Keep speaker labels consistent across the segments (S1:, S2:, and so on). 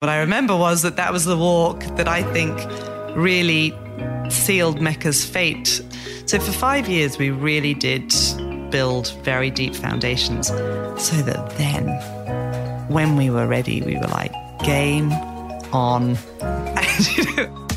S1: What I remember was that that was the walk that I think really sealed Mecca's fate. So for five years, we really did build very deep foundations so that then, when we were ready, we were like, game on. And, you know,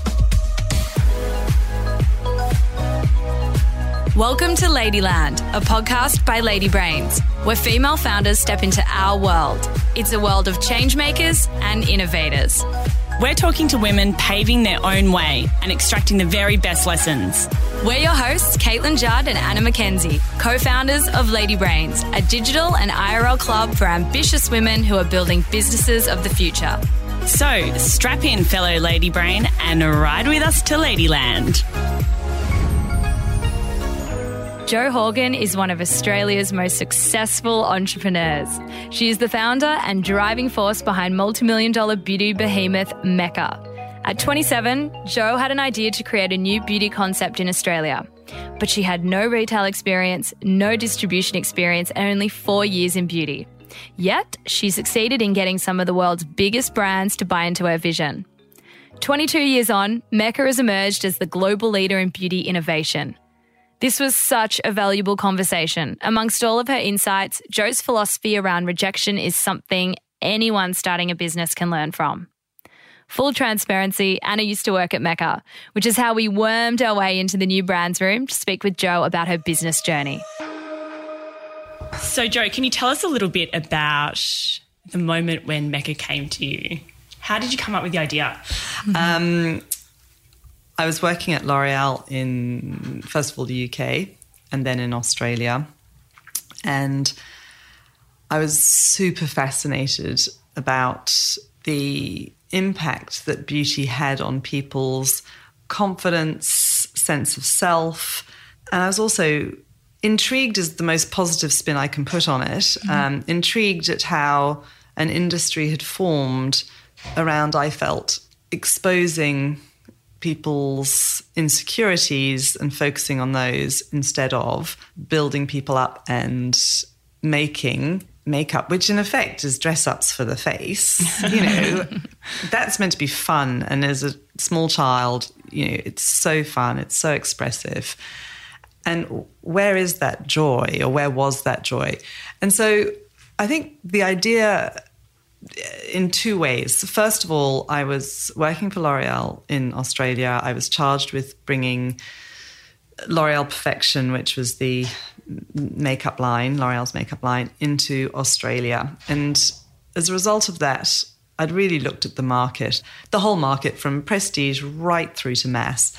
S2: Welcome to Ladyland, a podcast by Lady Brains, where female founders step into our world. It's a world of changemakers and innovators.
S3: We're talking to women paving their own way and extracting the very best lessons.
S2: We're your hosts, Caitlin Judd and Anna McKenzie, co founders of Lady Brains, a digital and IRL club for ambitious women who are building businesses of the future.
S3: So strap in, fellow Lady Brain, and ride with us to Ladyland.
S2: Jo Horgan is one of Australia's most successful entrepreneurs. She is the founder and driving force behind multi-million dollar beauty behemoth Mecca. At 27, Jo had an idea to create a new beauty concept in Australia. But she had no retail experience, no distribution experience, and only four years in beauty. Yet, she succeeded in getting some of the world's biggest brands to buy into her vision. 22 years on, Mecca has emerged as the global leader in beauty innovation. This was such a valuable conversation. Amongst all of her insights, Jo's philosophy around rejection is something anyone starting a business can learn from. Full transparency, Anna used to work at Mecca, which is how we wormed our way into the new brands room to speak with Jo about her business journey.
S3: So, Jo, can you tell us a little bit about the moment when Mecca came to you? How did you come up with the idea?
S1: um, I was working at L'Oreal in, first of all, the UK and then in Australia. And I was super fascinated about the impact that beauty had on people's confidence, sense of self. And I was also intrigued is the most positive spin I can put on it. Mm-hmm. Um, intrigued at how an industry had formed around, I felt, exposing people's insecurities and focusing on those instead of building people up and making makeup, which in effect is dress ups for the face. You know, that's meant to be fun. And as a small child, you know, it's so fun, it's so expressive. And where is that joy or where was that joy? And so I think the idea in two ways. First of all, I was working for L'Oreal in Australia. I was charged with bringing L'Oreal Perfection, which was the makeup line, L'Oreal's makeup line, into Australia. And as a result of that, I'd really looked at the market, the whole market from prestige right through to mass.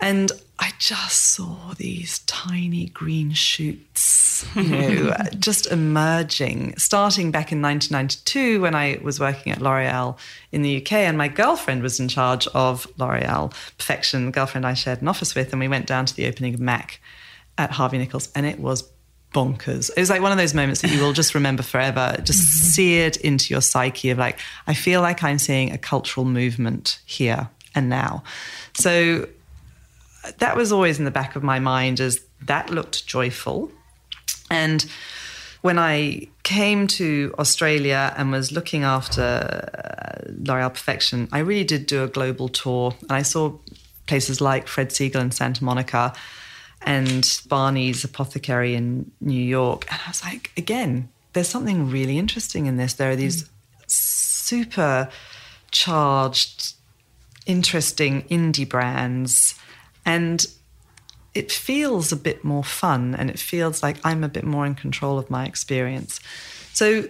S1: And I just saw these tiny green shoots, you know, just emerging, starting back in 1992 when I was working at L'Oreal in the UK. And my girlfriend was in charge of L'Oreal Perfection, the girlfriend I shared an office with. And we went down to the opening of MAC at Harvey Nichols, and it was bonkers. It was like one of those moments that you will just remember forever, just mm-hmm. seared into your psyche of like, I feel like I'm seeing a cultural movement here and now. So that was always in the back of my mind as that looked joyful. And when I came to Australia and was looking after uh, L'Oreal Perfection, I really did do a global tour. And I saw places like Fred Segal in Santa Monica and Barney's Apothecary in New York. And I was like, again, there's something really interesting in this. There are these mm. super charged, interesting indie brands and it feels a bit more fun and it feels like I'm a bit more in control of my experience. So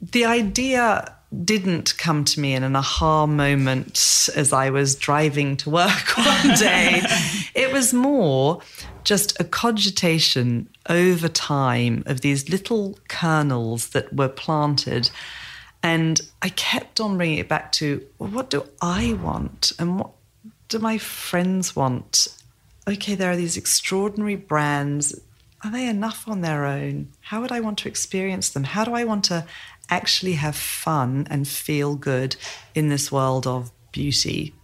S1: the idea didn't come to me in an aha moment as I was driving to work one day. it was more just a cogitation over time of these little kernels that were planted. And I kept on bringing it back to well, what do I want? And what do my friends want? Okay, there are these extraordinary brands. Are they enough on their own? How would I want to experience them? How do I want to actually have fun and feel good in this world of beauty?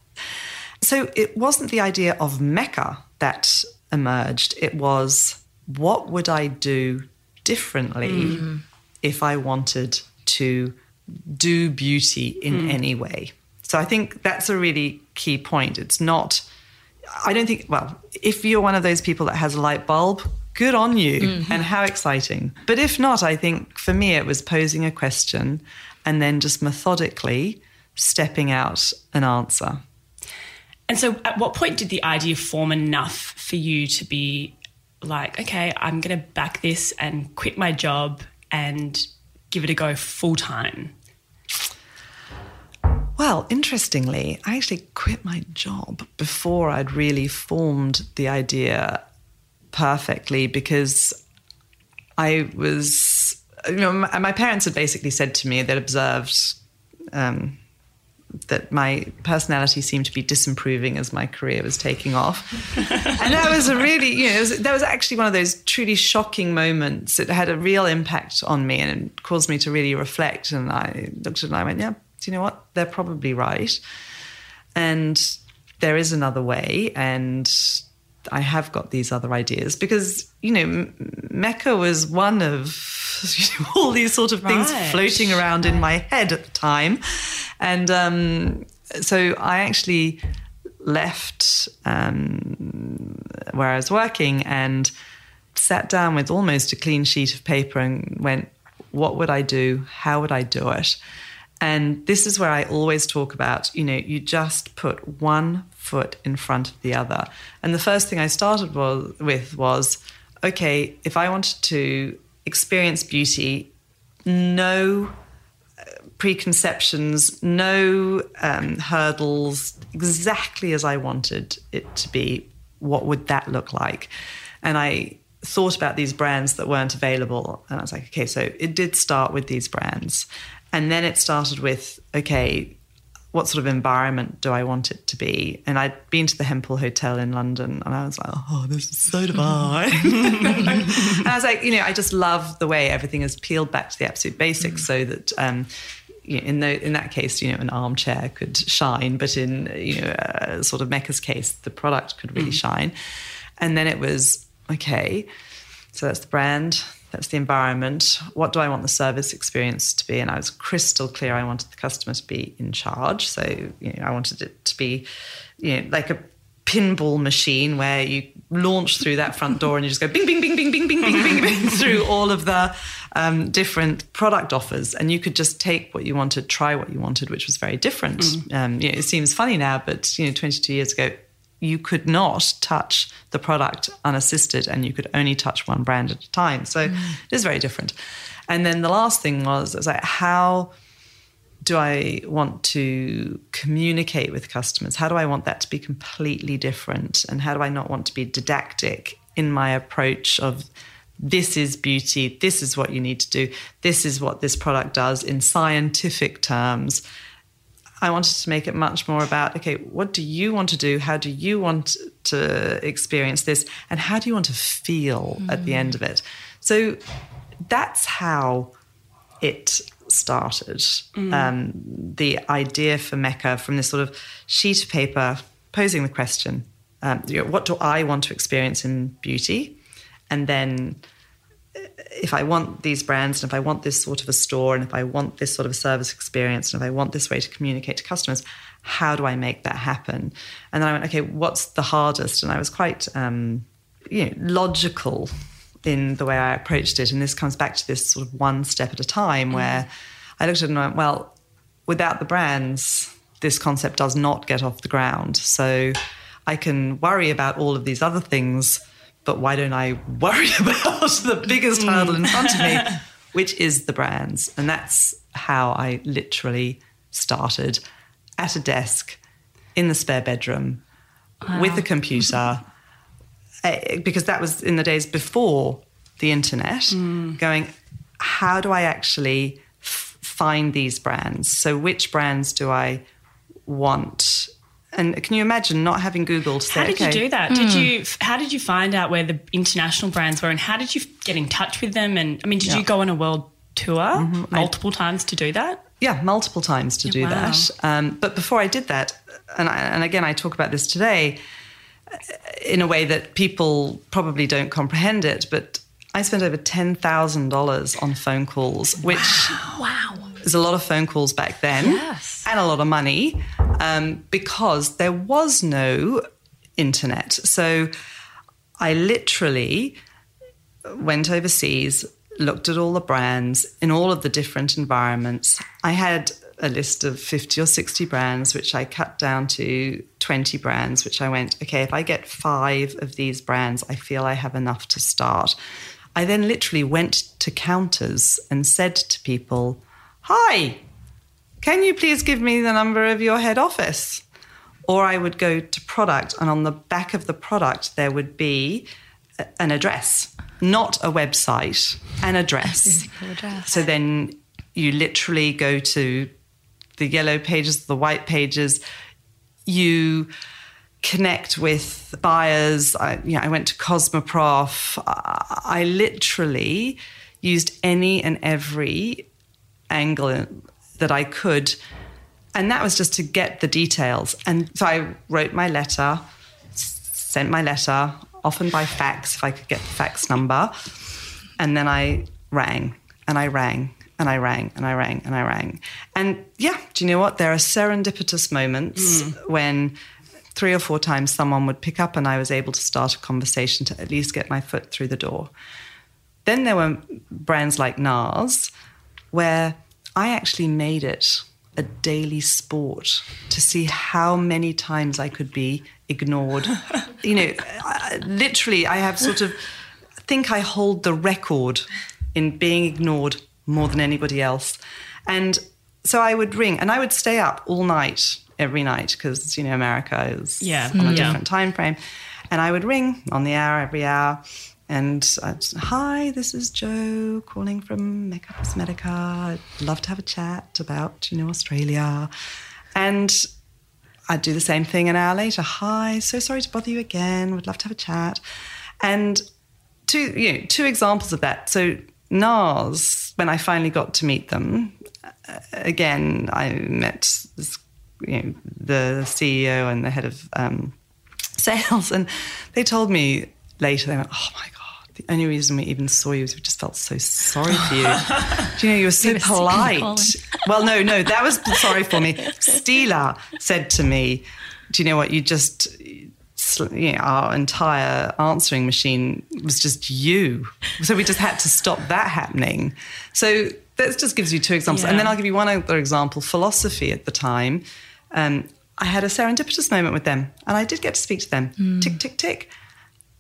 S1: So it wasn't the idea of Mecca that emerged. It was what would I do differently mm. if I wanted to do beauty in any way. So I think that's a really key point. It's not, I don't think, well, if you're one of those people that has a light bulb, good on you mm-hmm. and how exciting. But if not, I think for me it was posing a question and then just methodically stepping out an answer.
S3: And so, at what point did the idea form enough for you to be like, okay, I'm going to back this and quit my job and give it a go full time?
S1: Well, interestingly, I actually quit my job before I'd really formed the idea perfectly because I was, you know, my, my parents had basically said to me, they'd observed um, that my personality seemed to be disimproving as my career was taking off. and that was a really, you know, was, that was actually one of those truly shocking moments. It had a real impact on me and it caused me to really reflect. And I looked at it and I went, yeah, do you know what? They're probably right. And there is another way. And I have got these other ideas because, you know, Mecca was one of you know, all these sort of things
S3: Right.
S1: floating around in my head at the time. And um, so I actually left um, where I was working and sat down with almost a clean sheet of paper and went, what would I do? How would I do it? And this is where I always talk about, you know, you just put one foot in front of the other. And the first thing I started was, with was, okay, if I wanted to experience beauty, no uh, preconceptions, no um, hurdles, exactly as I wanted it to be. What would that look like? And I thought about these brands that weren't available. And I was like, okay, so it did start with these brands. And then it started with, okay, what sort of environment do I want it to be? And I'd been to the Hempel Hotel in London and I was like, oh, this is so divine. and I was like, you know, I just love the way everything is peeled back to the absolute basics so that, um, you know, in, the, in that case, you know, an armchair could shine, but in, you know, uh, sort of Mecca's case, the product could really shine. And then it was, okay, so that's the brand, that's the environment. What do I want the service experience to be? And I was crystal clear I wanted the customer to be in charge. So, you know, I wanted it to be, you know, like a pinball machine where you launch through that front door and you just go bing, bing, bing, bing, bing, bing, bing, bing, bing through all of the um, different product offers. And you could just take what you wanted, try what you wanted, which was very different. Um, you know, it seems funny now, but, you know, 22 years ago, you could not touch the product unassisted and you could only touch one brand at a time. So mm. it is very different. And then the last thing was, was like, how do I want to communicate with customers? How do I want that to be completely different? And how do I not want to be didactic in my approach of this is beauty, this is what you need to do, this is what this product does in scientific terms? I wanted to make it much more about okay, what do you want to do? How do you want to experience this? And how do you want to feel at the end of it? So that's how it started. Um, the idea for Mecca from this sort of sheet of paper posing the question um, you know, what do I want to experience in beauty? And then if I want these brands and if I want this sort of a store and if I want this sort of a service experience and if I want this way to communicate to customers, how do I make that happen? And then I went, okay, what's the hardest? And I was quite, um, you know, logical in the way I approached it. And this comes back to this sort of one step at a time where I looked at it and went, well, without the brands, this concept does not get off the ground. So I can worry about all of these other things, but why don't I worry about the biggest hurdle in front of me, which is the brands? And that's how I literally started at a desk in the spare bedroom with a computer, eh, because that was in the days before the internet, going, how do I actually f- find these brands? So, which brands do I want? And can you imagine not having Google to say,
S3: How did
S1: okay,
S3: you do that? Did you? How did you find out where the international brands were, and how did you get in touch with them? And I mean, did
S1: Yeah.
S3: you go on a world tour multiple times to do that?
S1: Yeah, multiple times to do
S3: wow.
S1: that. Um, but before I did that, and, I, and again, I talk about this today uh, in a way that people probably don't comprehend it, but I spent over $10,000 on phone calls, which
S3: Wow.
S1: Was a lot of phone calls back then
S2: Yes.
S1: and a lot of money um, because there was no internet. So I literally went overseas, looked at all the brands in all of the different environments. I had a list of 50 or 60 brands, which I cut down to 20 brands, which I went, okay, if I get five of these brands, I feel I have enough to start. I then literally went to counters and said to people, Hi, can you please give me the number of your head office? Or I would go to product, and on the back of the product, there would be an address, not a website, an address.
S2: Address.
S1: So then you literally go to the yellow pages, the white pages. You connect with buyers. I, you know, I went to Cosmoprof. I, I literally used any and every angle that I could. And that was just to get the details. And so I wrote my letter, sent my letter, often by fax if I could get the fax number. And then I rang and I rang and I rang and I rang and I rang. And yeah, do you know what? There are serendipitous moments hmm. when three or four times someone would pick up and I was able to start a conversation to at least get my foot through the door. Then there were brands like NARS where I actually made it a daily sport to see how many times I could be ignored. you know, I, literally, I have sort of I think I hold the record in being ignored more than anybody else. And so I would ring and I would stay up all night every night because you know America is
S3: Yeah.
S1: on a
S3: Mm. Yeah.
S1: different time frame. And I would ring on the hour every hour. And I'd, hi, this is Jo calling from Mecca Cosmetica. I'd love to have a chat about, you know, Australia. And I'd do the same thing an hour later. Hi, so sorry to bother you again. Would love to have a chat. And two, you know, two examples of that. So NARS, when I finally got to meet them, uh, again, I met this, you know, the CEO and the head of um, sales, and they told me later, they went, "Oh my god." The only reason we even saw you is we just felt so sorry for you. Do you know you were so
S2: were
S1: polite? Well, no, no, that was sorry for me. Stila said to me, "Do you know what? You just, you know, our entire answering machine was just you. So we just had to stop that happening. So that just gives you two examples, and then I'll give you one other example. Philosophy at the time, um, I had a serendipitous moment with them, and I did get to speak to them. Tick, tick, tick.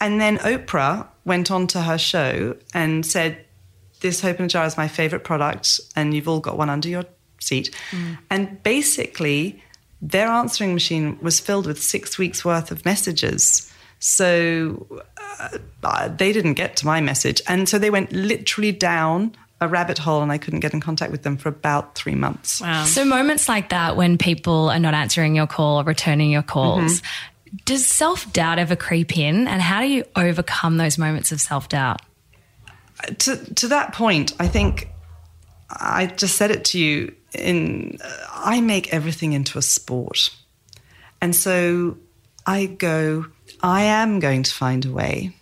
S1: And then Oprah went on to her show and said, This Hope in a Jar is my favorite product, and you've all got one under your seat. And basically, their answering machine was filled with six weeks worth of messages. So uh, uh, they didn't get to my message. And so they went literally down a rabbit hole, and I couldn't get in contact with them for about three months.
S3: Wow.
S2: So moments like that when people are not answering your call or returning your calls, does self doubt ever creep in? And how do you overcome those moments of self doubt?
S1: to to that point, I think I just said it to you. In I make everything into a sport, and so I go. I am going to find a way,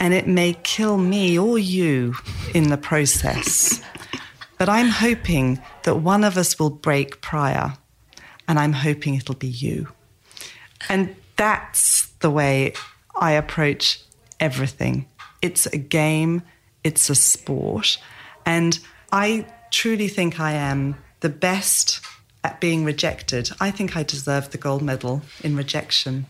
S1: and it may kill me or you in the process. But I'm hoping that one of us will break prior, and I'm hoping it'll be you. And that's the way I approach everything. It's a game, it's a sport. And I truly think I am the best at being rejected. I think I deserve the gold medal in rejection.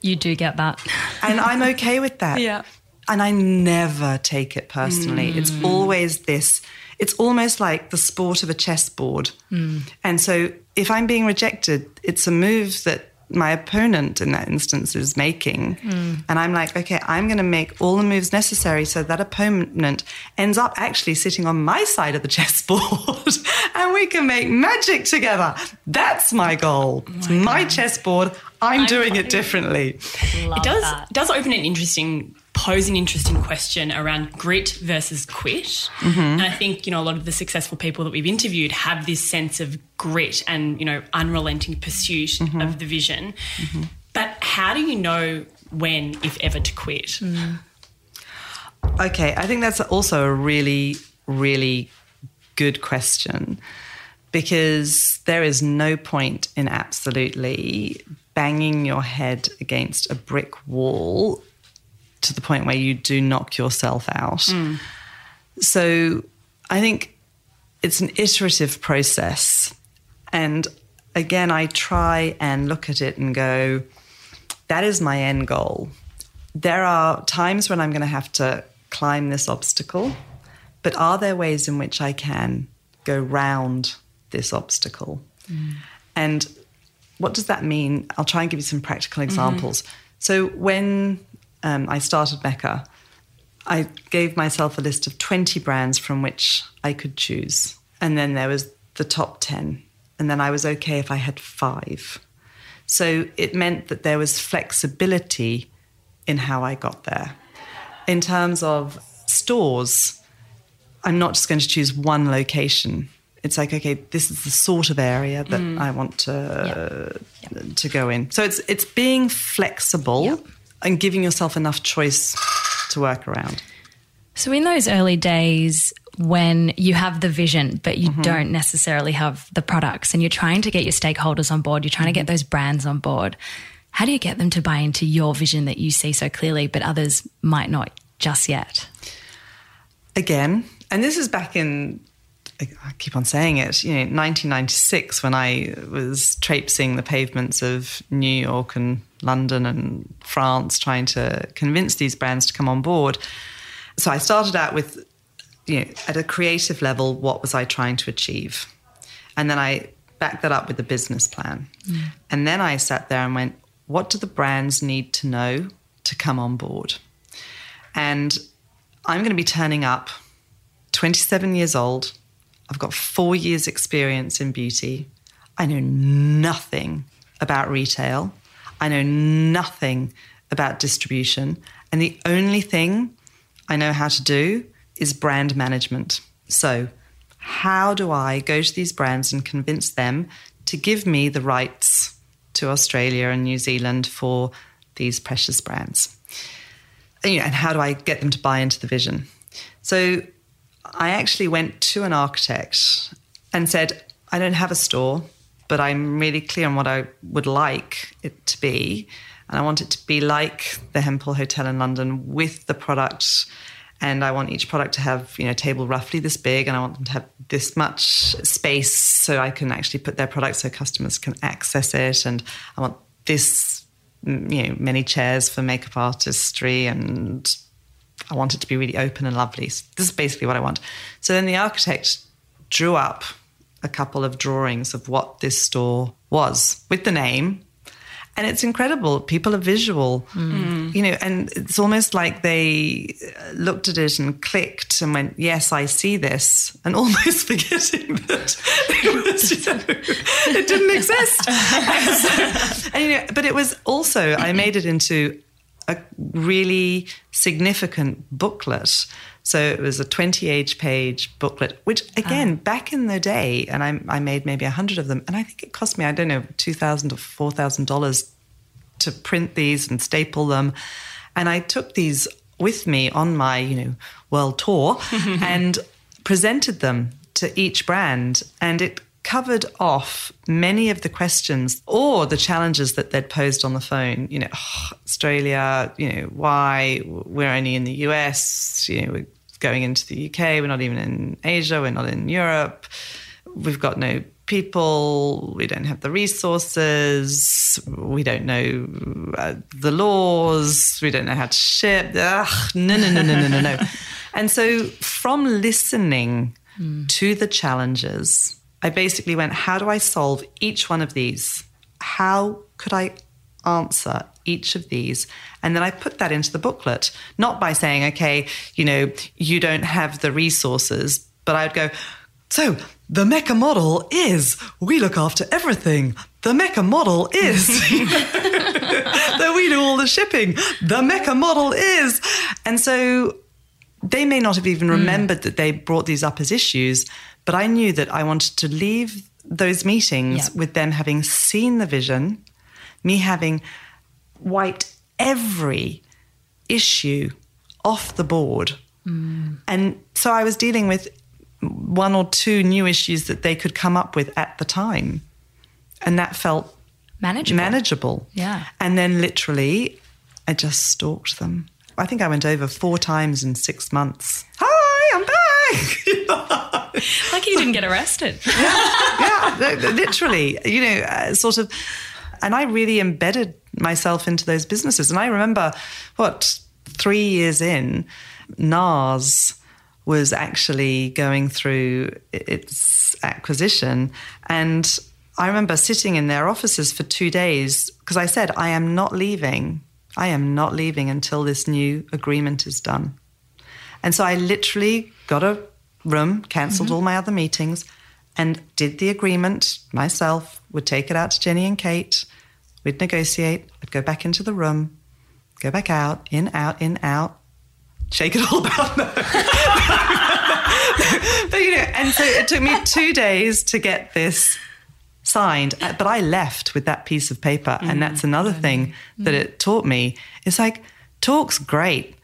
S2: You do get that.
S1: And I'm okay with that.
S2: Yeah.
S1: And I never take it personally. It's mm. always this, it's almost like the sport of a chessboard. Mm. And so if I'm being rejected, it's a move that my opponent in that instance is making. Hmm. And I'm like, okay, I'm going to make all the moves necessary so that opponent ends up actually sitting on my side of the chessboard and we can make magic together. That's my goal. Oh it's my chessboard. I'm, doing it differently.
S3: it does does open an interesting pose an interesting question around grit versus quit
S1: Mm-hmm.
S3: and i think you know a lot of the successful people that we've interviewed have this sense of grit and you know unrelenting pursuit
S1: Mm-hmm.
S3: of the vision but how do you know when if ever to quit
S1: Mm. Okay, I think that's also a really, really good question. because there is no point in absolutely banging your head against a brick wall to the point where you do knock yourself out. Mm. So I think it's an iterative process. And again, I try and look at it and go, that is my end goal. There are times when I'm going to have to climb this obstacle, but are there ways in which I can go round this obstacle? Mm. And what does that mean? I'll try and give you some practical mm-hmm. examples. So when um, I started Mecca, I gave myself a list of 20 brands from which I could choose. And then there was the top 10. And then I was okay if I had five. So it meant that there was flexibility in how I got there. In terms of stores, I'm not just going to choose one location. It's like, okay, this is the sort of area that I want to to go in. So it's it's being flexible and giving yourself enough choice to work around.
S2: So, in those early days when you have the vision, but you mm-hmm. don't necessarily have the products, and you're trying to get your stakeholders on board, you're trying to get mm-hmm. those brands on board, how do you get them to buy into your vision that you see so clearly, but others might not just yet?
S1: again, and this is back in, I keep on saying it, you know, 1996 when I was traipsing the pavements of New York and London and France trying to convince these brands to come on board. So I started out with, you know, at a creative level, what was I trying to achieve? And then I backed that up with a business plan. Mm. And then I sat there and went, what do the brands need to know to come on board? And I'm going to be turning up 27 years old. I've got four years' experience in beauty. I know nothing about retail. I know nothing about distribution. And the only thing I know how to do is brand management. So, how do I go to these brands and convince them to give me the rights to Australia and New Zealand for these precious brands? you know, and how do I get them to buy into the vision? So I actually went to an architect and said, I don't have a store, but I'm really clear on what I would like it to be. And I want it to be like the Hempel Hotel in London with the product. And I want each product to have, you know, table roughly this big, and I want them to have this much space so I can actually put their product so customers can access it. And I want this you know many chairs for makeup artistry and I want it to be really open and lovely. So this is basically what I want. So then the architect drew up a couple of drawings of what this store was with the name. And it's incredible. People are visual, mm. you know, and it's almost like they uh, looked at it and clicked and went, "Yes, I see this," and almost forgetting that it, was, you know, it didn't exist. and, you know, but it was also I made it into a really significant booklet. So it was a 20 page booklet, which ah. again, back in the day, and I, I made maybe a hundred of them, and I think it cost me, I don't know, $2,000 or $4,000 to print these and staple them. And I took these with me on my, you know, world tour and presented them to each brand. And it covered off many of the questions or the challenges that they'd posed on the phone. You know, "Oh, Australia, you know, why we're only in the US, you know, we're going into the UK, we're not even in Asia, we're not in Europe, we've got no people, we don't have the resources, we don't know uh, the laws, we don't know how to ship. Ugh, no, no, no, no, no, no, no. and so from listening to the challenges, I basically went, how do I solve each one of these? How could I answer each of these? And then I put that into the booklet, not by saying, okay, you know, you don't have the resources, but I would go, so the Mecca model is we look after everything. The Mecca model is that we do all the shipping. The Mecca model is. And so they may not have even hmm. remembered that they brought these up as issues, but I knew that I wanted to leave those meetings
S2: Yeah.
S1: with them having seen the vision, me having wiped every issue off the board. Mm. And so I was dealing with one or two new issues that they could come up with at the time. And that felt
S2: Manageable.
S1: manageable.
S2: Yeah.
S1: And then literally, I just stalked them. I think I went over four times in six months. Hi, I'm back.
S2: like you didn't get arrested.
S1: yeah, li- literally, you know, uh, sort of. And I really embedded myself into those businesses. And I remember, what, three years in, NARS was actually going through its acquisition. And I remember sitting in their offices for two days because I said, I am not leaving. I am not leaving until this new agreement is done. And so I literally got a room, canceled mm-hmm. all my other meetings, and did the agreement myself, would take it out to Jenny and Kate, we'd negotiate, I'd go back into the room, go back out, in, out, in, out, shake it all about. but you know, and so it took me two days to get this signed, uh, but I left with that piece of paper. And mm-hmm. that's another thing that mm. it taught me. It's like, talk's great,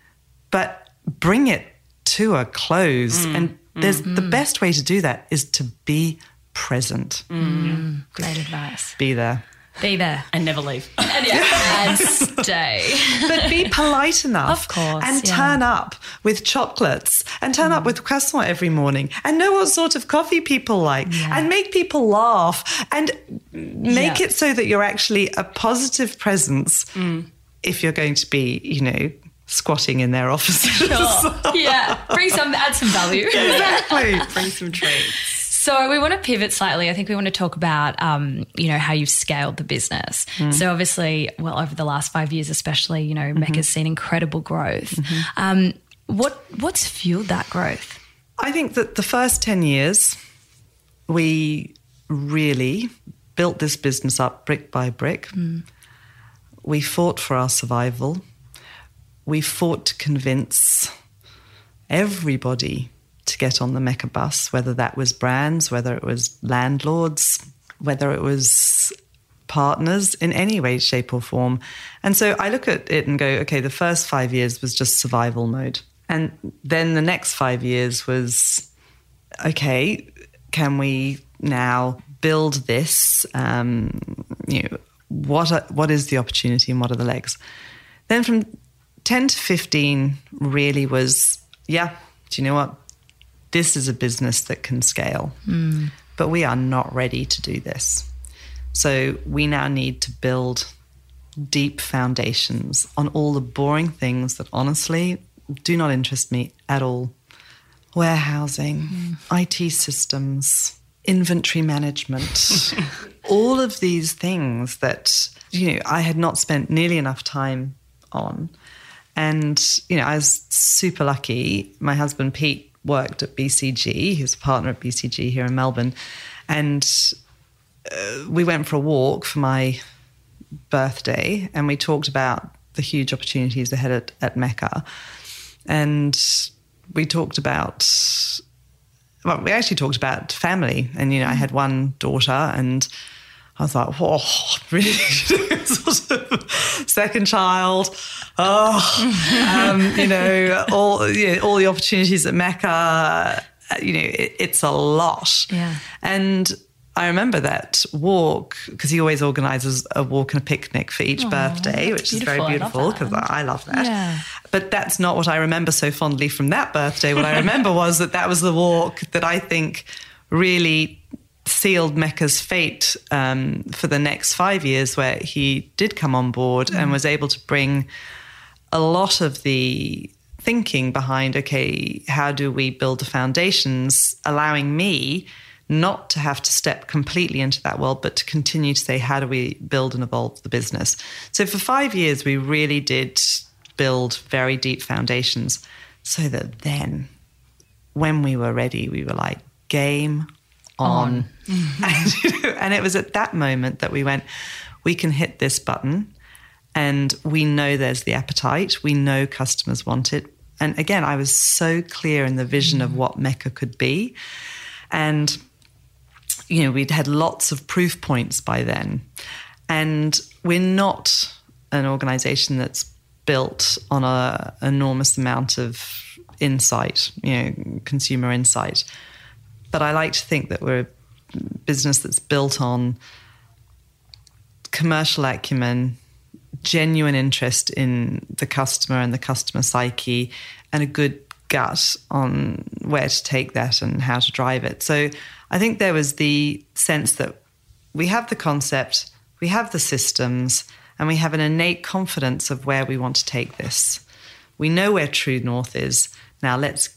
S1: but bring it to a close. Mm. And there's the mm-hmm. best way to do that is to be present, mm.
S2: Great advice.
S1: be there.
S2: Be there.
S3: and never leave.
S2: And, yeah, and stay.
S1: but be polite enough.
S2: Of course,
S1: And
S2: yeah.
S1: turn up with chocolates and turn up mm. with croissant every morning and know what sort of coffee people like and make people laugh and make
S2: Yeah.
S1: it so that you're actually a positive presence if you're going to be, you know, squatting in their offices.
S2: yeah. Bring some, add some value.
S1: exactly.
S3: Bring some treats.
S2: So we want to pivot slightly. I think we want to talk about, um, you know, how you've scaled the business. So obviously, well, over the last five years, especially, you know, Mecca's seen incredible growth. Um, what what's fueled that growth?
S1: I think that the first 10 years, we really built this business up brick by brick. We fought for our survival. We fought to convince everybody to get on the Mecca bus, whether that was brands, whether it was landlords, whether it was partners in any way, shape, or form. And so I look at it and go, okay, the first five years was just survival mode. And then the next five years was, okay, can we now build this? Um, you know, what are, what is the opportunity and what are the legs? Then from 10 to 15 really was, yeah, do you know what? This is a business that can scale, hmm. but we are not ready to do this. So we now need to build deep foundations on all the boring things that honestly do not interest me at all warehousing, hmm. IT systems, inventory management, all of these things that you know I had not spent nearly enough time on. And you know, I was super lucky. My husband Pete worked at BCG. He was a partner at BCG here in Melbourne, and uh, we went for a walk for my birthday, and we talked about the huge opportunities ahead at, at Mecca, and we talked about well, we actually talked about family, and you know, I had one daughter, and I was like, "Whoa, really?" sort of second child, oh, um, you know, all all the opportunities at Mecca. uh, You know, it, it's a lot,
S2: Yeah.
S1: and. I remember that walk because he always organises a walk and a picnic for each birthday, which is very
S2: beautiful. I
S1: beautiful because I love that.
S2: Yeah.
S1: But that's not what I remember so fondly from that birthday. What I remember was that that was the walk that I think really sealed Mecca's fate um, for the next five years, where he did come on board and was able to bring a lot of the thinking behind okay, how do we build the foundations, allowing me not to have to step completely into that world, but to continue to say, how do we build and evolve the business? So for five years, we really did build very deep foundations so that then when we were ready, we were like, game on. and, and it was at that moment that we went, we can hit this button and we know there's the appetite. We know customers want it. And again, I was so clear in the vision of mm. what Mecca could be. And, you know, we'd had lots of proof points by then. And we're not an organization that's built on a enormous amount of insight, you know, consumer insight. But I like to think that we're a business that's built on commercial acumen, genuine interest in the customer and the customer psyche, and a good gut on where to take that and how to drive it. So I think there was the sense that we have the concept, we have the systems, and we have an innate confidence of where we want to take this. We know where true north is. Now let's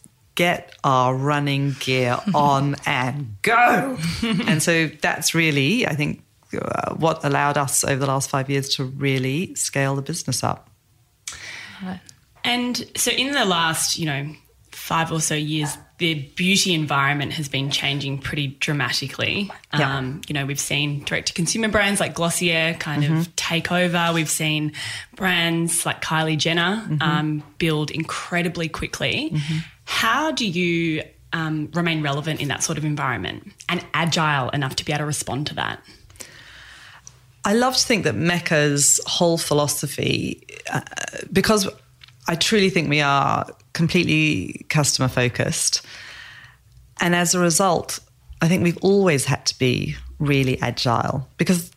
S1: get our running gear on and go. and so that's really, I think, uh, what allowed us over the last five years to really scale the business up.
S3: And so, in the last, you know, five or so years, the beauty environment has been changing pretty dramatically.
S1: Yeah.
S3: Um, you know, we've seen direct to consumer brands like Glossier kind
S1: Mm-hmm.
S3: of take over. We've seen brands like Kylie Jenner
S1: Mm-hmm.
S3: um, build incredibly quickly. How do you um, remain relevant in that sort of environment and agile enough to be able to respond to that?
S1: I love to think that Mecca's whole philosophy, uh, because I truly think we are completely customer focused. And as a result, I think we've always had to be really agile because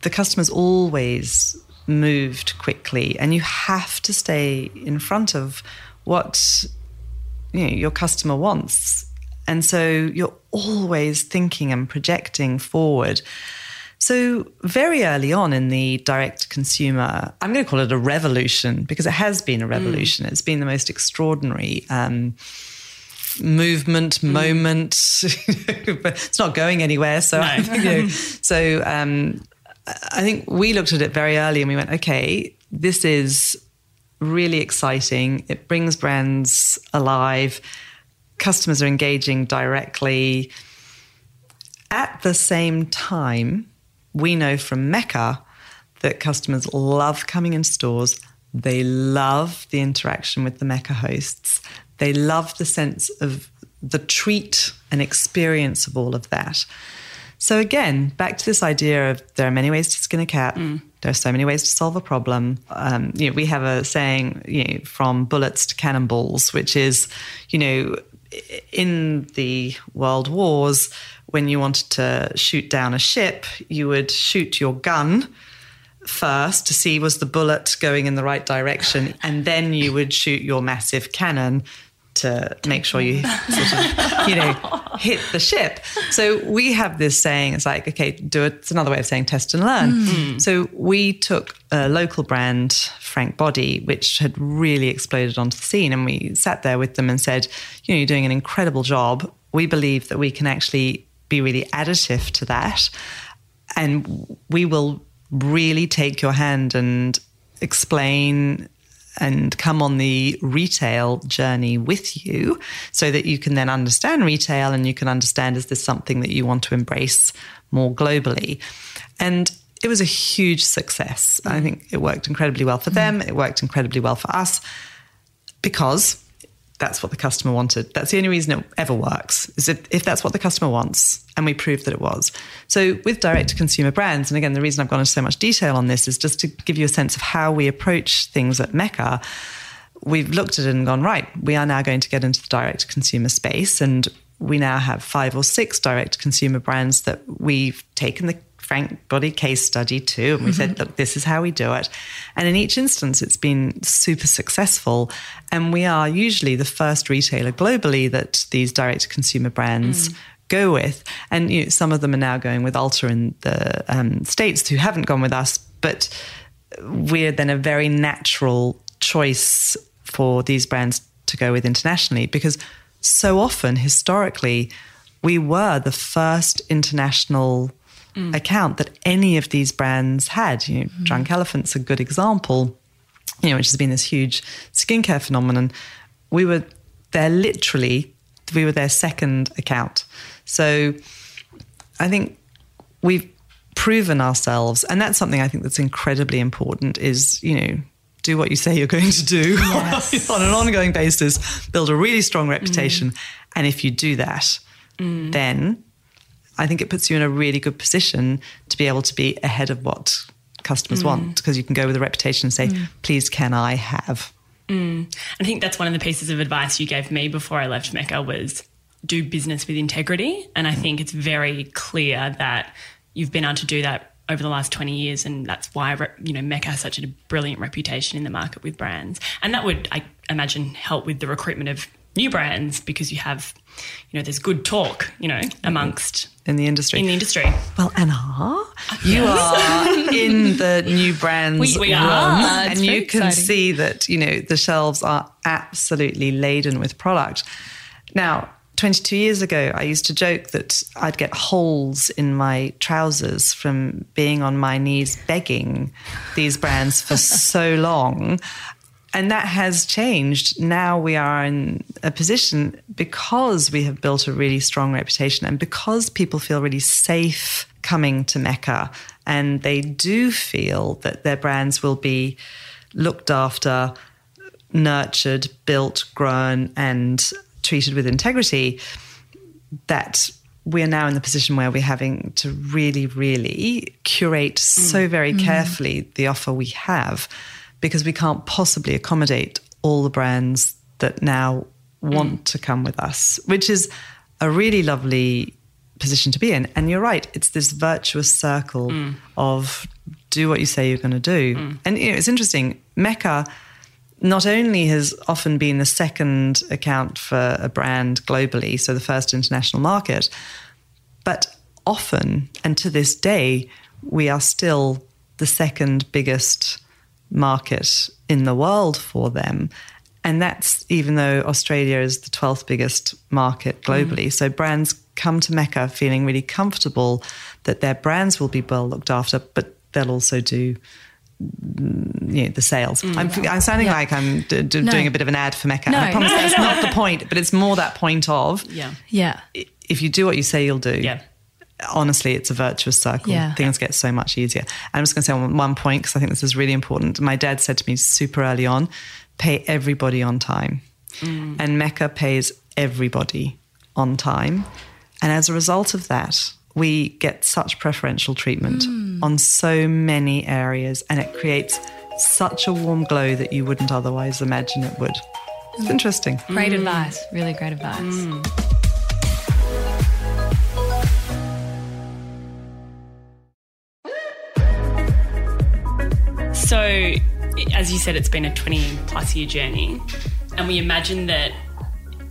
S1: the customers always moved quickly and you have to stay in front of what you know, your customer wants. And so you're always thinking and projecting forward. So, very early on in the direct consumer, I'm going to call it a revolution because it has been a revolution. It's been the most extraordinary um, movement, moment. but it's not going anywhere. So, I think, you know, so um, I think we looked at it very early and we went, okay, this is really exciting. It brings brands alive. Customers are engaging directly. At the same time, we know from Mecca that customers love coming in stores. They love the interaction with the Mecca hosts. They love the sense of the treat and experience of all of that. So again, back to this idea of there are many ways to skin a cat. Mm. There are so many ways to solve a problem. Um, you know, we have a saying, you know, from bullets to cannonballs, which is, you know, in the world wars, when you wanted to shoot down a ship, you would shoot your gun first to see was the bullet going in the right direction, and then you would shoot your massive cannon to make sure you sort of, you know, hit the ship. So we have this saying, it's like, okay, do it. It's another way of saying test and learn. Hmm. Hmm. So we took a local brand, Frank Body, which had really exploded onto the scene. And we sat there with them and said, you know, you're doing an incredible job. We believe that we can actually be really additive to that. And we will really take your hand and explain and come on the retail journey with you so that you can then understand retail and you can understand is this something that you want to embrace more globally. And it was a huge success. I think it worked incredibly well for them, mm. it worked incredibly well for us because that's what the customer wanted. That's the only reason it ever works, is if, if that's what the customer wants. And we proved that it was. So, with direct to consumer brands, and again, the reason I've gone into so much detail on this is just to give you a sense of how we approach things at Mecca. We've looked at it and gone, right, we are now going to get into the direct to consumer space. And we now have five or six direct to consumer brands that we've taken the Frank Body case study too. And we said, look, this is how we do it. And in each instance, it's been super successful. And we are usually the first retailer globally that these direct to consumer brands go with. And you know, some of them are now going with Ulta in the um, States who haven't gone with us, but we're then a very natural choice for these brands to go with internationally because so often historically we were the first international Mm. account that any of these brands had. You know, mm. Drunk Elephant's a good example, you know, which has been this huge skincare phenomenon. We were there literally, we were their second account. So I think we've proven ourselves, and that's something I think that's incredibly important is, you know, do what you say you're going to do on an ongoing basis, build a really strong mm-hmm. reputation. And if you do that, mm. then I think it puts you in a really good position to be able to be ahead of what customers mm. want because you can go with a reputation and say, mm. please, can I have? Mm.
S3: I think that's one of the pieces of advice you gave me before I left Mecca was do business with integrity. And I think it's very clear that you've been able to do that over the last 20 years. And that's why you know Mecca has such a brilliant reputation in the market with brands. And that would I imagine help with the recruitment of new brands because you have you know there's good talk you know mm-hmm. amongst
S1: in the industry
S3: in the industry
S1: well Anna ah, you are in the new brands
S3: we, we are.
S1: and you can exciting. see that you know the shelves are absolutely laden with product now 22 years ago, I used to joke that I'd get holes in my trousers from being on my knees begging these brands for so long. And that has changed. Now we are in a position because we have built a really strong reputation and because people feel really safe coming to Mecca and they do feel that their brands will be looked after, nurtured, built, grown, and treated with integrity, that we're now in the position where we're having to really, really curate mm. so very mm. carefully the offer we have because we can't possibly accommodate all the brands that now want mm. to come with us, which is a really lovely position to be in. And you're right, it's this virtuous circle mm. of do what you say you're going to do. Mm. And you know, it's interesting, Mecca not only has often been the second account for a brand globally, so the first international market, but often and to this day, we are still the second biggest market in the world for them. And that's even though Australia is the 12th biggest market globally. Mm. So brands come to Mecca feeling really comfortable that their brands will be well looked after, but they'll also do you know, the sales. Mm, I'm, I'm, sounding yeah. like I'm d- d- no. doing a bit of an ad for Mecca. No, I promise no, that's no. not the point, but it's more that point of
S3: yeah,
S2: yeah.
S1: If you do what you say you'll do,
S3: yeah.
S1: Honestly, it's a virtuous circle. Yeah. Things get so much easier. I'm just going to say one, one point because I think this is really important. My dad said to me super early on, "Pay everybody on time," mm. and Mecca pays everybody on time, and as a result of that, we get such preferential treatment mm. on so many areas, and it creates such a warm glow that you wouldn't otherwise imagine it would. It's mm. interesting.
S2: Great mm. advice. Really great advice.
S3: So, as you said, it's been a 20 plus year journey. And we imagine that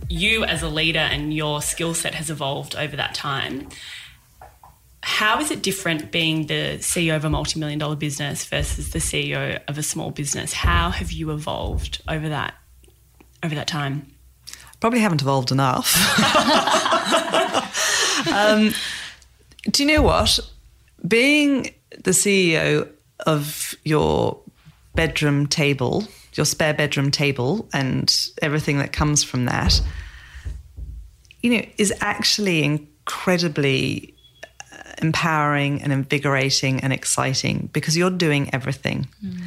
S3: you, as a leader, and your skill set has evolved over that time how is it different being the CEO of a multi-million dollar business versus the CEO of a small business? How have you evolved over that over that time?
S1: Probably haven't evolved enough. um, do you know what? Being the CEO of your bedroom table, your spare bedroom table, and everything that comes from that, you know, is actually incredibly empowering and invigorating and exciting because you're doing everything. Mm.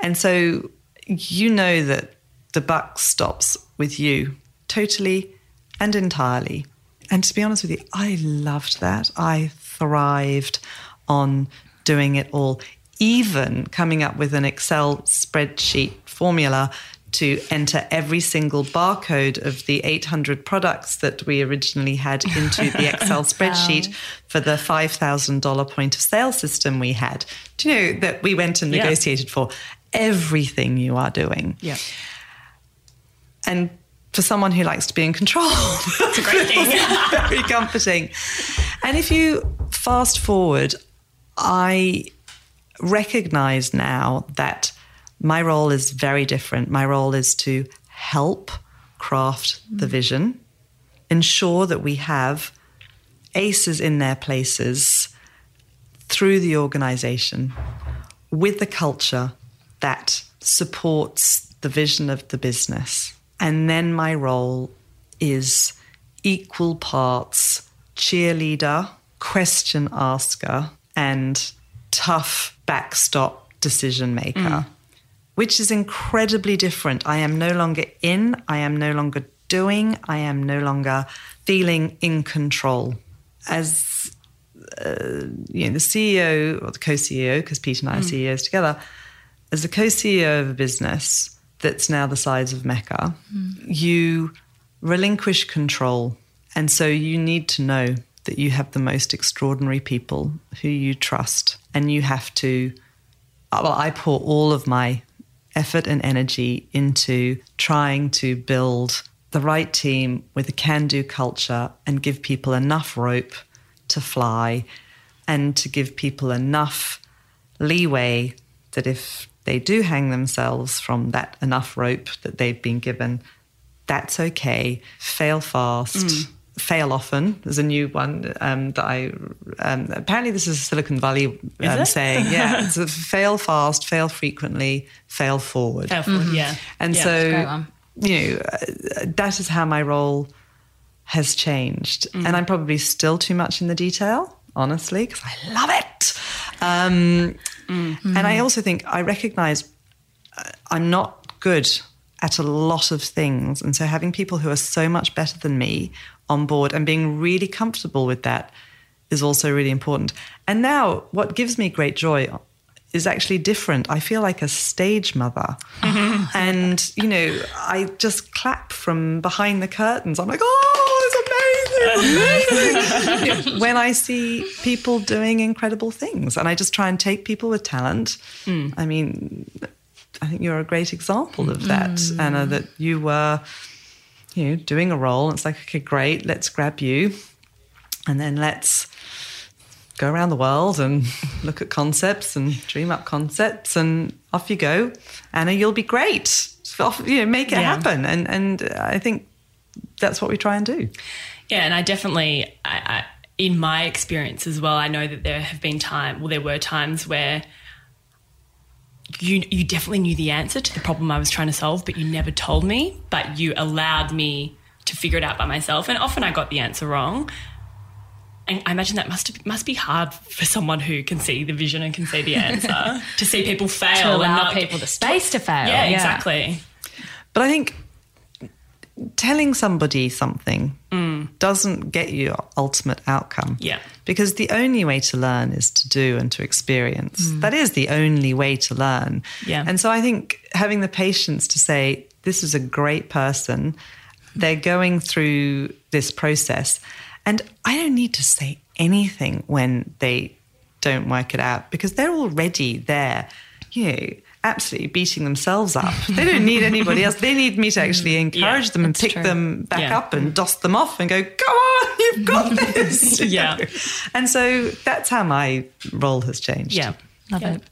S1: And so you know that the buck stops with you totally and entirely. And to be honest with you, I loved that. I thrived on doing it all, even coming up with an Excel spreadsheet formula to enter every single barcode of the 800 products that we originally had into the Excel spreadsheet wow. for the $5,000 point of sale system we had. Do you know that we went and negotiated yeah. for everything you are doing?
S3: Yeah.
S1: And for someone who likes to be in control,
S3: it's a great thing.
S1: very comforting. And if you fast forward, I recognize now that my role is very different. My role is to help craft the vision, ensure that we have aces in their places through the organization with the culture that supports the vision of the business. And then my role is equal parts cheerleader, question asker, and tough backstop decision maker. Mm which is incredibly different. I am no longer in, I am no longer doing, I am no longer feeling in control. As uh, you know, the CEO or the co-CEO, because Pete and I are mm. CEOs together, as the co-CEO of a business that's now the size of Mecca, mm. you relinquish control And so you need to know that you have the most extraordinary people who you trust. And you have to, well, I pour all of my effort and energy into trying to build the right team with a can do culture and give people enough rope to fly and to give people enough leeway that if they do hang themselves from that enough rope that they've been given, that's okay. Fail fast. Mm. Fail often. There's a new one um, that I um, apparently this is a Silicon Valley um, saying. Yeah, it's a fail fast, fail frequently, fail forward.
S3: Fail forward, mm-hmm. yeah.
S1: And
S3: yeah,
S1: so you know uh, that is how my role has changed, mm. and I'm probably still too much in the detail, honestly, because I love it. Um, mm. And I also think I recognize uh, I'm not good at a lot of things. And so having people who are so much better than me on board and being really comfortable with that is also really important. And now, what gives me great joy is actually different. I feel like a stage mother. and, you know, I just clap from behind the curtains. I'm like, oh, it's amazing. when I see people doing incredible things. And I just try and take people with talent. Mm. I mean, I think you're a great example of that, mm. Anna, that you were, you know, doing a role. And it's like, okay, great, let's grab you. And then let's go around the world and look at concepts and dream up concepts and off you go. Anna, you'll be great. You know, make it yeah. happen. And and I think that's what we try and do.
S3: Yeah, and I definitely, I, I, in my experience as well, I know that there have been times, well, there were times where you you definitely knew the answer to the problem I was trying to solve, but you never told me. But you allowed me to figure it out by myself, and often I got the answer wrong. And I imagine that must must be hard for someone who can see the vision and can see the answer to see people fail
S2: to allow
S3: and not
S2: people the space to fail.
S3: Yeah, yeah, exactly.
S1: But I think telling somebody something mm. doesn't get you ultimate outcome.
S3: Yeah.
S1: Because the only way to learn is to do and to experience. Mm. That is the only way to learn.
S3: Yeah.
S1: And so I think having the patience to say, this is a great person, they're going through this process. And I don't need to say anything when they don't work it out because they're already there. You know, absolutely beating themselves up. They don't need anybody else. They need me to actually mm, encourage yeah, them and pick true. them back yeah. up and dust them off and go, come on, you've got this.
S3: yeah.
S1: And so that's how my role has changed.
S3: Yeah.
S2: Love yeah. it.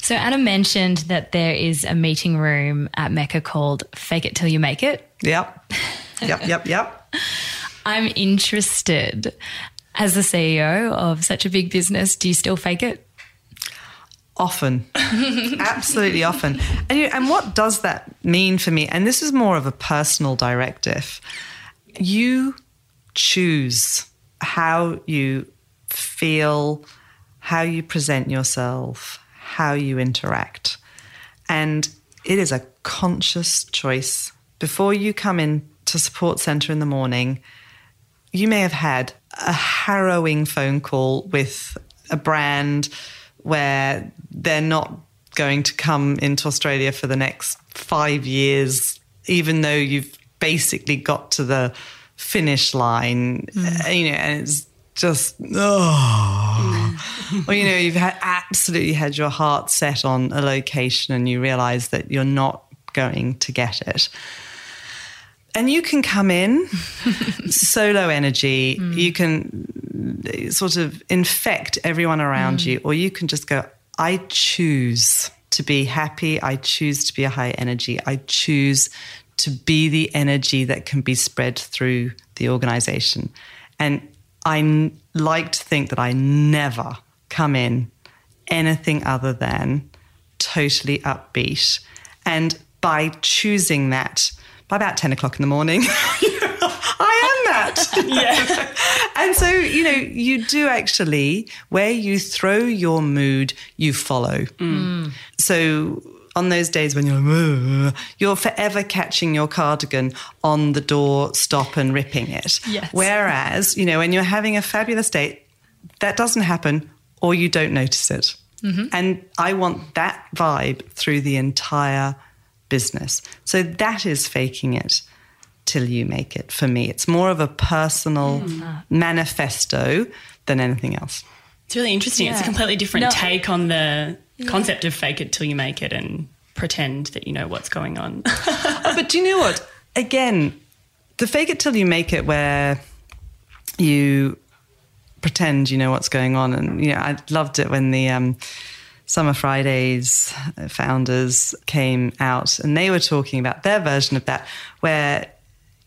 S2: So Anna mentioned that there is a meeting room at Mecca called Fake It Till You Make It.
S1: Yep. Yep, yep, yep.
S2: I'm interested as the CEO of such a big business, do you still fake it?
S1: Often, absolutely often. And, you, and what does that mean for me? And this is more of a personal directive. You choose how you feel, how you present yourself, how you interact. And it is a conscious choice. Before you come in to support center in the morning, you may have had a harrowing phone call with a brand where they're not going to come into Australia for the next five years, even though you've basically got to the finish line, mm. you know, and it's just, oh. Or, you know, you've had, absolutely had your heart set on a location and you realize that you're not going to get it. And you can come in solo energy, mm. you can sort of infect everyone around mm. you, or you can just go, I choose to be happy. I choose to be a high energy. I choose to be the energy that can be spread through the organization. And I like to think that I never come in anything other than totally upbeat. And by choosing that, by about 10 o'clock in the morning, I am that.
S3: yeah.
S1: and so, you know, you do actually, where you throw your mood, you follow. Mm. So, on those days when you're you're forever catching your cardigan on the door stop and ripping it.
S3: Yes.
S1: Whereas, you know, when you're having a fabulous date, that doesn't happen or you don't notice it. Mm-hmm. And I want that vibe through the entire business. So that is faking it till you make it for me. It's more of a personal manifesto than anything else.
S3: It's really interesting. It's a completely different
S2: No.
S3: take on the concept of fake it till you make it and pretend that you know what's going on.
S1: but do you know what? Again, the fake it till you make it, where you pretend you know what's going on, and you know, I loved it when the um, Summer Fridays uh, founders came out, and they were talking about their version of that, where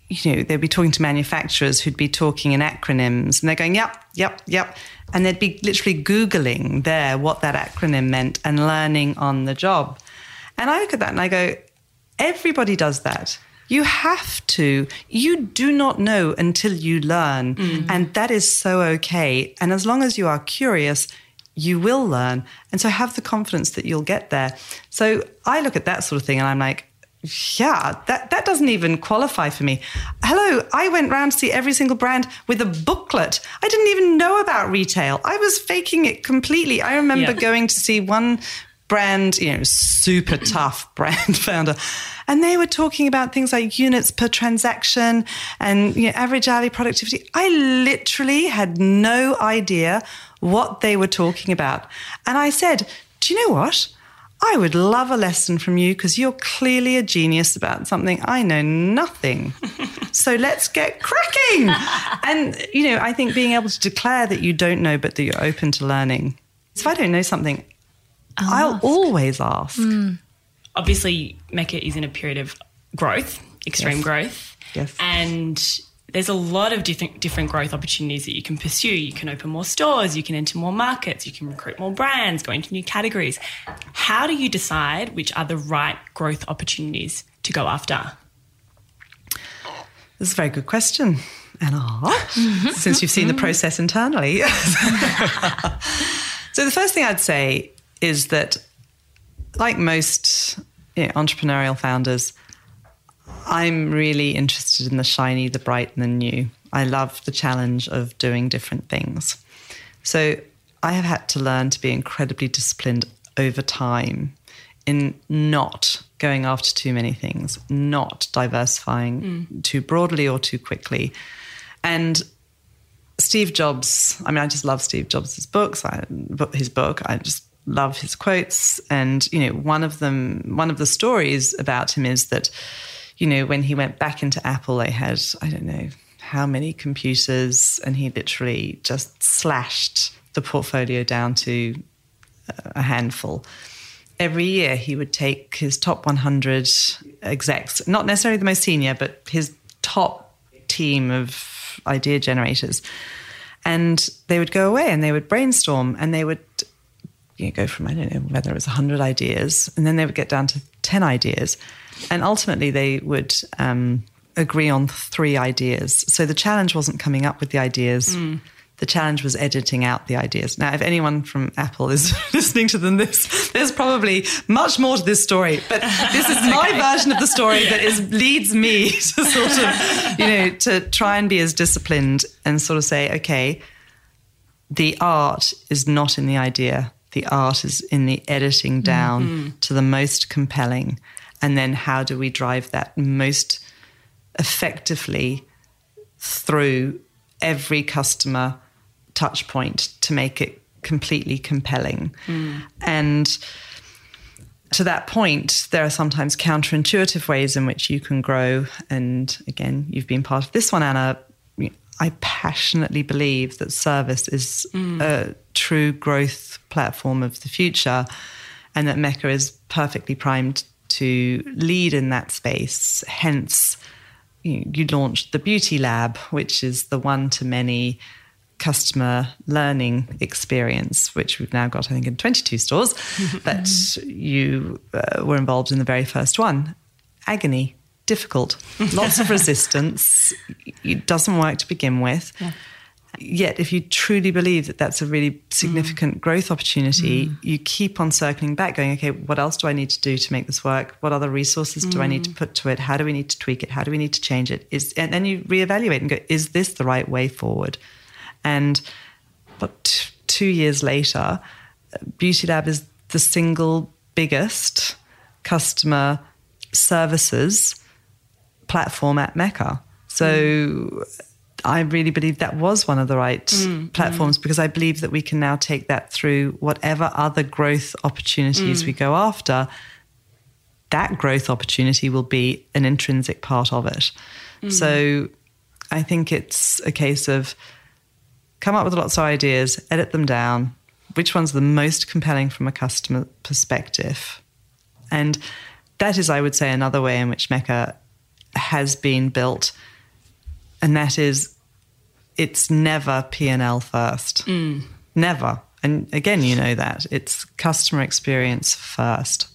S1: you know they'd be talking to manufacturers who'd be talking in acronyms, and they're going, "Yep, yep, yep," and they'd be literally googling there what that acronym meant and learning on the job. And I look at that and I go, everybody does that. You have to. You do not know until you learn. Mm. And that is so okay. And as long as you are curious, you will learn. And so have the confidence that you'll get there. So I look at that sort of thing and I'm like, yeah, that, that doesn't even qualify for me. Hello, I went round to see every single brand with a booklet. I didn't even know about retail. I was faking it completely. I remember
S3: Yeah.
S1: going to see one brand, you know, super tough brand founder. And they were talking about things like units per transaction and you know, average hourly productivity. I literally had no idea what they were talking about. And I said, Do you know what? I would love a lesson from you because you're clearly a genius about something I know nothing. so let's get cracking. and, you know, I think being able to declare that you don't know, but that you're open to learning. So if I don't know something, I'll always ask. Hmm.
S3: Obviously, Mecca is in a period of growth, extreme
S1: Yes.
S3: growth.
S1: Yes.
S3: And there's a lot of different different growth opportunities that you can pursue. You can open more stores, you can enter more markets, you can recruit more brands, go into new categories. How do you decide which are the right growth opportunities to go after?
S1: This is a very good question, Anna, mm-hmm. since you've seen the mm-hmm. process internally. so, the first thing I'd say is that, like most you know, entrepreneurial founders, I'm really interested in the shiny, the bright, and the new. I love the challenge of doing different things. So, I have had to learn to be incredibly disciplined over time in not going after too many things, not diversifying mm. too broadly or too quickly. And Steve Jobs, I mean, I just love Steve Jobs' books, I, his book. I just love his quotes. And, you know, one of them, one of the stories about him is that, you know, when he went back into Apple, they had, I don't know how many computers, and he literally just slashed the portfolio down to uh, a handful. Every year, he would take his top 100 execs, not necessarily the most senior, but his top team of idea generators. And they would go away and they would brainstorm and they would you know, go from, I don't know, whether it was 100 ideas, and then they would get down to 10 ideas. And ultimately, they would um, agree on three ideas. So the challenge wasn't coming up with the ideas. The challenge was editing out the ideas. Now, if anyone from Apple is listening to them, this there's probably much more to this story, but this is my version of the story that is leads me to sort of, you know, to try and be as disciplined and sort of say, okay, the art is not in the idea. The art is in the editing down mm-hmm. to the most compelling. And then how do we drive that most effectively through every customer touch point to make it completely compelling? Mm. And to that point, there are sometimes counterintuitive ways in which you can grow. And again, you've been part of this one, Anna. I passionately believe that service is a true growth platform of the future and that Mecca is perfectly primed to lead in that space. Hence, you, you launched the Beauty Lab, which is the one to many customer learning experience, which we've now got, I think, in 22 stores. but you uh, were involved in the very first one. Agony, difficult, lots of resistance. It doesn't work to begin with. Yet, if you truly believe that that's a really mm. significant growth opportunity, mm. you keep on circling back, going, okay, what else do I need to do to make this work? What other resources do I need to mm. put to it? How do we need to tweak it? How do we need to change it? Is and then you reevaluate and go, is this the right way forward? And but t- two years later, Beauty Lab is the single biggest customer services platform at Mecca. So mm. I really believe that was one of the right mm, mm. platforms because I believe that we can now take that through whatever other growth opportunities we go after. That growth opportunity will be an intrinsic part of it. So I think it's a case of come up with lots of ideas, edit them down. Which one's the most compelling from a customer perspective? And that is, I would say, another way in which Mecca has been built. And that is, it's never P&L first. Never. And again, you know that. It's customer experience first.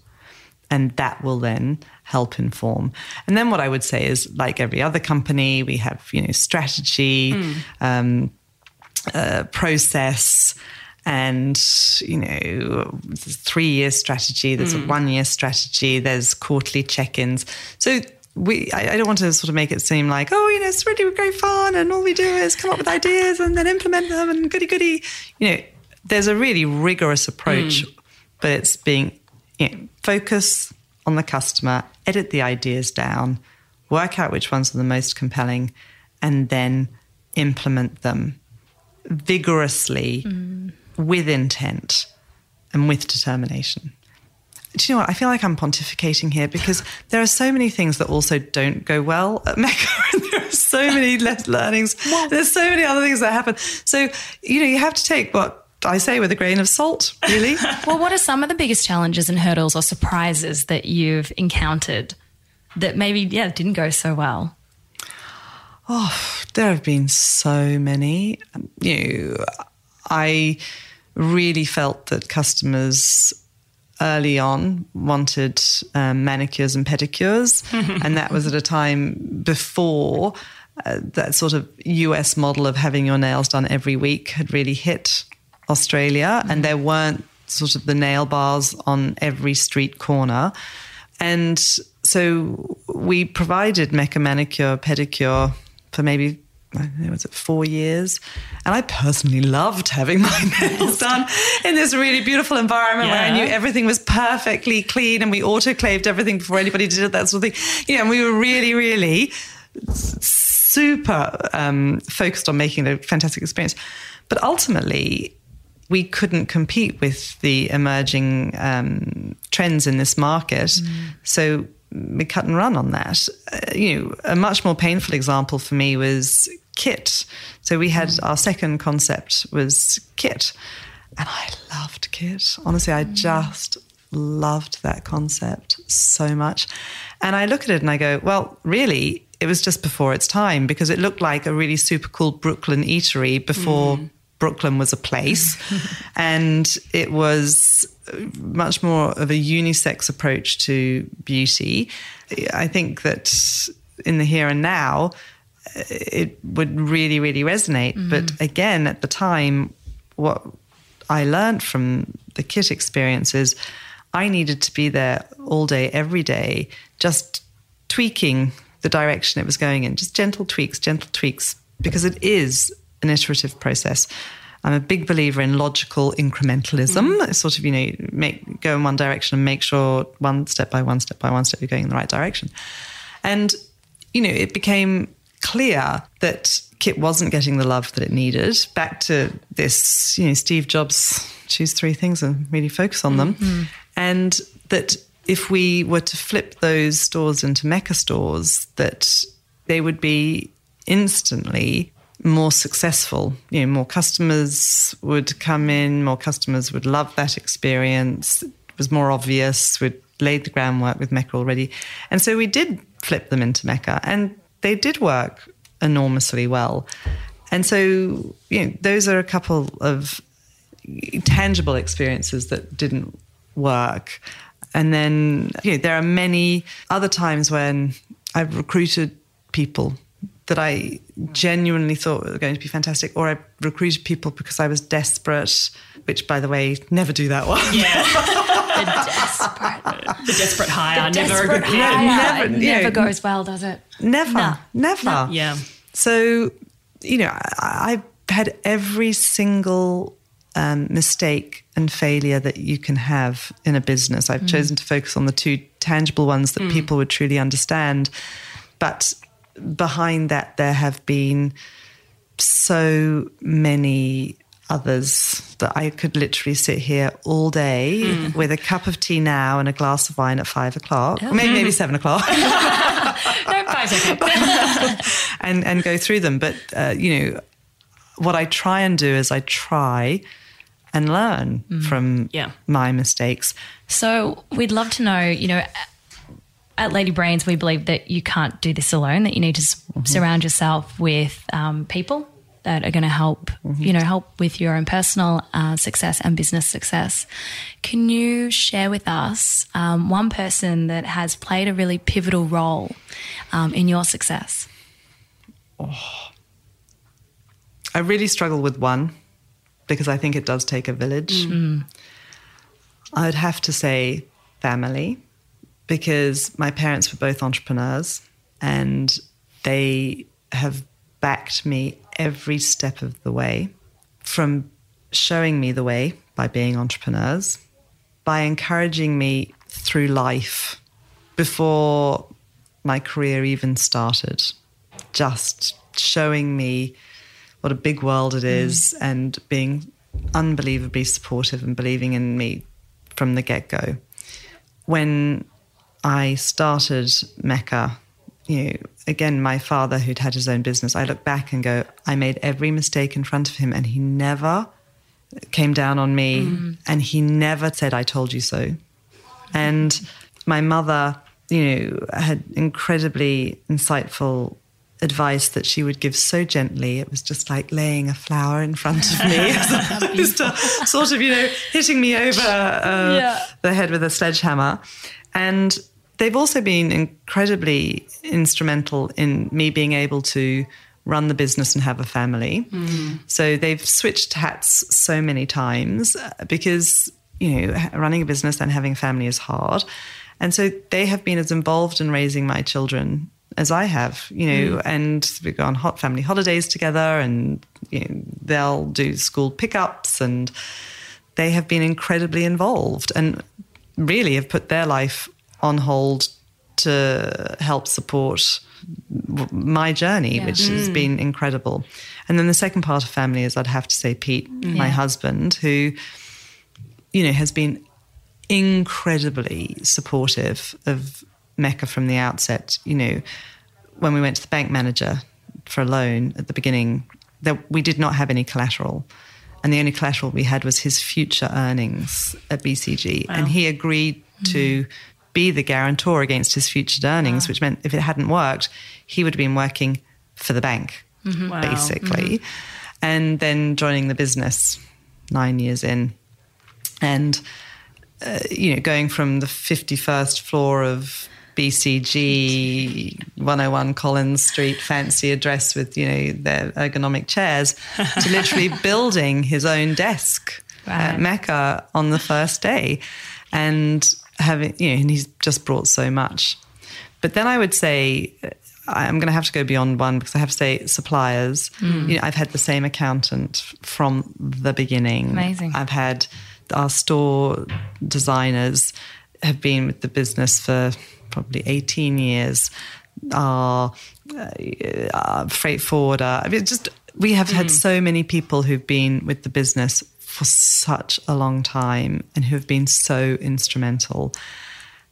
S1: And that will then help inform. And then what I would say is, like every other company, we have, you know, strategy, um, uh, process, and you know three year strategy there's a one year strategy there's quarterly check-ins so we I, I don't want to sort of make it seem like oh you know it's really great fun and all we do is come up with ideas and then implement them and goody goody. You know there's a really rigorous approach mm. but it's being you know, focus on the customer edit the ideas down work out which ones are the most compelling and then implement them vigorously mm. with intent and with determination. Do you know what? I feel like I'm pontificating here because there are so many things that also don't go well at Mecca, and there are so many less learnings. There's so many other things that happen. So, you know, you have to take what I say with a grain of salt, really.
S2: Well, what are some of the biggest challenges and hurdles or surprises that you've encountered that maybe, yeah, didn't go so well?
S1: Oh, there have been so many. You know, I really felt that customers early on wanted um, manicures and pedicures, and that was at a time before uh, that sort of US model of having your nails done every week had really hit Australia, and there weren't sort of the nail bars on every street corner. And so we provided Mecca manicure, pedicure for maybe I was it four years? And I personally loved having my nails done in this really beautiful environment where I knew everything was perfectly clean and we autoclaved everything before anybody did it, that sort of thing. You know, and we were really, really super um, focused on making it a fantastic experience. But ultimately, we couldn't compete with the emerging um, trends in this market. So we cut and run on that. Uh, you know, a much more painful example for me was kit. So we had mm. our second concept was kit, and I loved kit. Honestly, I mm. just loved that concept so much. And I look at it and I go, well, really, it was just before its time because it looked like a really super cool Brooklyn eatery before mm. Brooklyn was a place. and it was much more of a unisex approach to beauty. I think that in the here and now, it would really, really resonate. Mm-hmm. But again, at the time, what I learned from the kit experience is I needed to be there all day, every day, just tweaking the direction it was going in, just gentle tweaks, gentle tweaks, because it is an iterative process. I'm a big believer in logical incrementalism. Mm-hmm. Sort of, you know, make go in one direction and make sure one step by one step by one step you're going in the right direction. And you know, it became clear that Kit wasn't getting the love that it needed. Back to this, you know, Steve Jobs choose three things and really focus on them. Mm-hmm. And that if we were to flip those stores into Mecca stores, that they would be instantly more successful. You know, more customers would come in, more customers would love that experience. It was more obvious. We'd laid the groundwork with Mecca already. And so we did flip them into Mecca and they did work enormously well. And so, you know, those are a couple of tangible experiences that didn't work. And then, you know, there are many other times when I've recruited people that I genuinely thought were going to be fantastic, or I recruited people because I was desperate, which, by the way, never do that one.
S3: Yeah,
S2: desperate,
S3: the desperate hire,
S2: the
S3: never a
S2: desperate
S3: good plan.
S2: hire.
S1: never,
S2: It never
S1: know,
S2: goes well, does it?
S1: Never,
S2: No.
S1: never.
S3: Yeah.
S1: So, you know, I, I've had every single um, mistake and failure that you can have in a business. I've chosen to focus on the two tangible ones that people would truly understand. but behind that, there have been so many others that I could literally sit here all day
S3: Mm.
S1: with a cup of tea now and a glass of wine at five o'clock, maybe maybe seven o'clock,
S3: No, five's okay.
S1: and and go through them. But uh, you know, what I try and do is I try and learn from
S3: Yeah.
S1: my mistakes.
S2: So we'd love to know, you know, at Lady Brains, we believe that you can't do this alone, that you need to s- surround yourself with um, people that are going to help, you know, help with your own personal uh, success and business success. Can you share with us um, one person that has played a really pivotal role um, in your success? Oh.
S1: I really struggle with one because I think it does take a village. I'd have to say family because my parents were both entrepreneurs and they have backed me every step of the way from showing me the way by being entrepreneurs, by encouraging me through life before my career even started, just showing me what a big world it mm. is and being unbelievably supportive and believing in me from the get go. When I started Mecca, you know, again, my father, who'd had his own business, I look back and go, I made every mistake in front of him, and he never came down on me, and he never said, I told you so. And my mother, you know, had incredibly insightful advice that she would give so gently. It was just like laying a flower in front of me, opposed to sort of, you know, hitting me over uh, the head with a sledgehammer. And they've also been incredibly instrumental in me being able to run the business and have a family. So they've switched hats so many times uh, because, you know, running a business and having a family is hard. And so they have been as involved in raising my children as I have, you know, and we go on hot family holidays together and you know, they'll do school pickups and they have been incredibly involved and really have put their life on hold to help support my journey, which has mm. been incredible. And then the second part of family is I'd have to say Pete, my husband, who, you know, has been incredibly supportive of Mecca from the outset. You know, when we went to the bank manager for a loan at the beginning, that we did not have any collateral. And the only collateral we had was his future earnings at BCG. And he agreed to hmm. Be the guarantor against his future earnings, ah. which meant if it hadn't worked, he would have been working for the bank, mm-hmm.
S3: Wow.
S1: basically. Mm-hmm. And then joining the business nine years in. And uh, you know, going from the 51st floor of BCG 101 Collins Street fancy address with, you know, their ergonomic chairs to literally building his own desk at Mecca on the first day. And having, you know, and he's just brought so much. But then I would say, uh, I'm going to have to go beyond one because I have to say suppliers. You know, I've had the same accountant from the beginning.
S2: Amazing.
S1: I've had our store designers have been with the business for probably 18 years. Our, uh, our freight forwarder. I mean, just we have had so many people who've been with the business for such a long time and who have been so instrumental.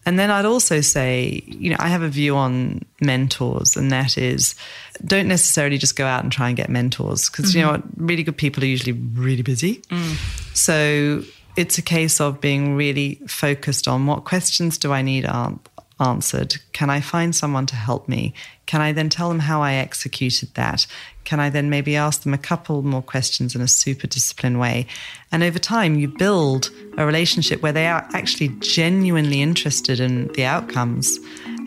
S1: And then I'd also say, you know, I have a view on mentors, and that is don't necessarily just go out and try and get mentors because, you know mm-hmm. what, really good people are usually really busy. Mm. So it's a case of being really focused on what questions do I need answered? Can I find someone to help me? Can I then tell them how I executed that? Can I then maybe ask them a couple more questions in a super disciplined way? And over time, you build a relationship where they are actually genuinely interested in the outcomes.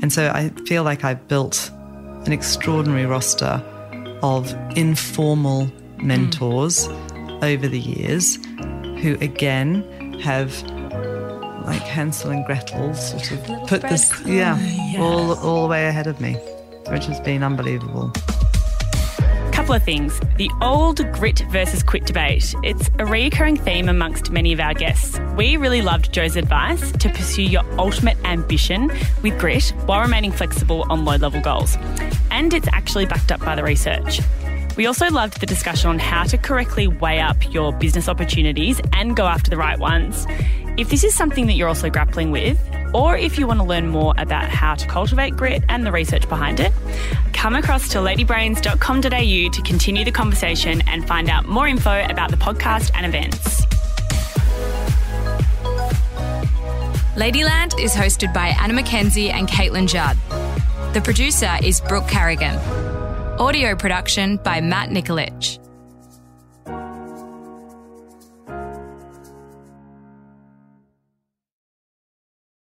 S1: And so I feel like I've built an extraordinary roster of informal mentors mm. over the years who, again, have like Hansel and Gretel sort of put this, yeah, all all the way ahead of me, which has been unbelievable.
S3: couple couple of things. The old grit versus quit debate. It's a recurring theme amongst many of our guests. We really loved Jo's advice to pursue your ultimate ambition with grit while remaining flexible on low level goals. And it's actually backed up by the research. We also loved the discussion on how to correctly weigh up your business opportunities and go after the right ones. If this is something that you're also grappling with, or if you want to learn more about how to cultivate grit and the research behind it, come across to ladybrains.com.au to continue the conversation and find out more info about the podcast and events.
S2: Ladyland is hosted by Anna McKenzie and Caitlin Judd. The producer is Brooke Carrigan. Audio production by Matt Nikolic.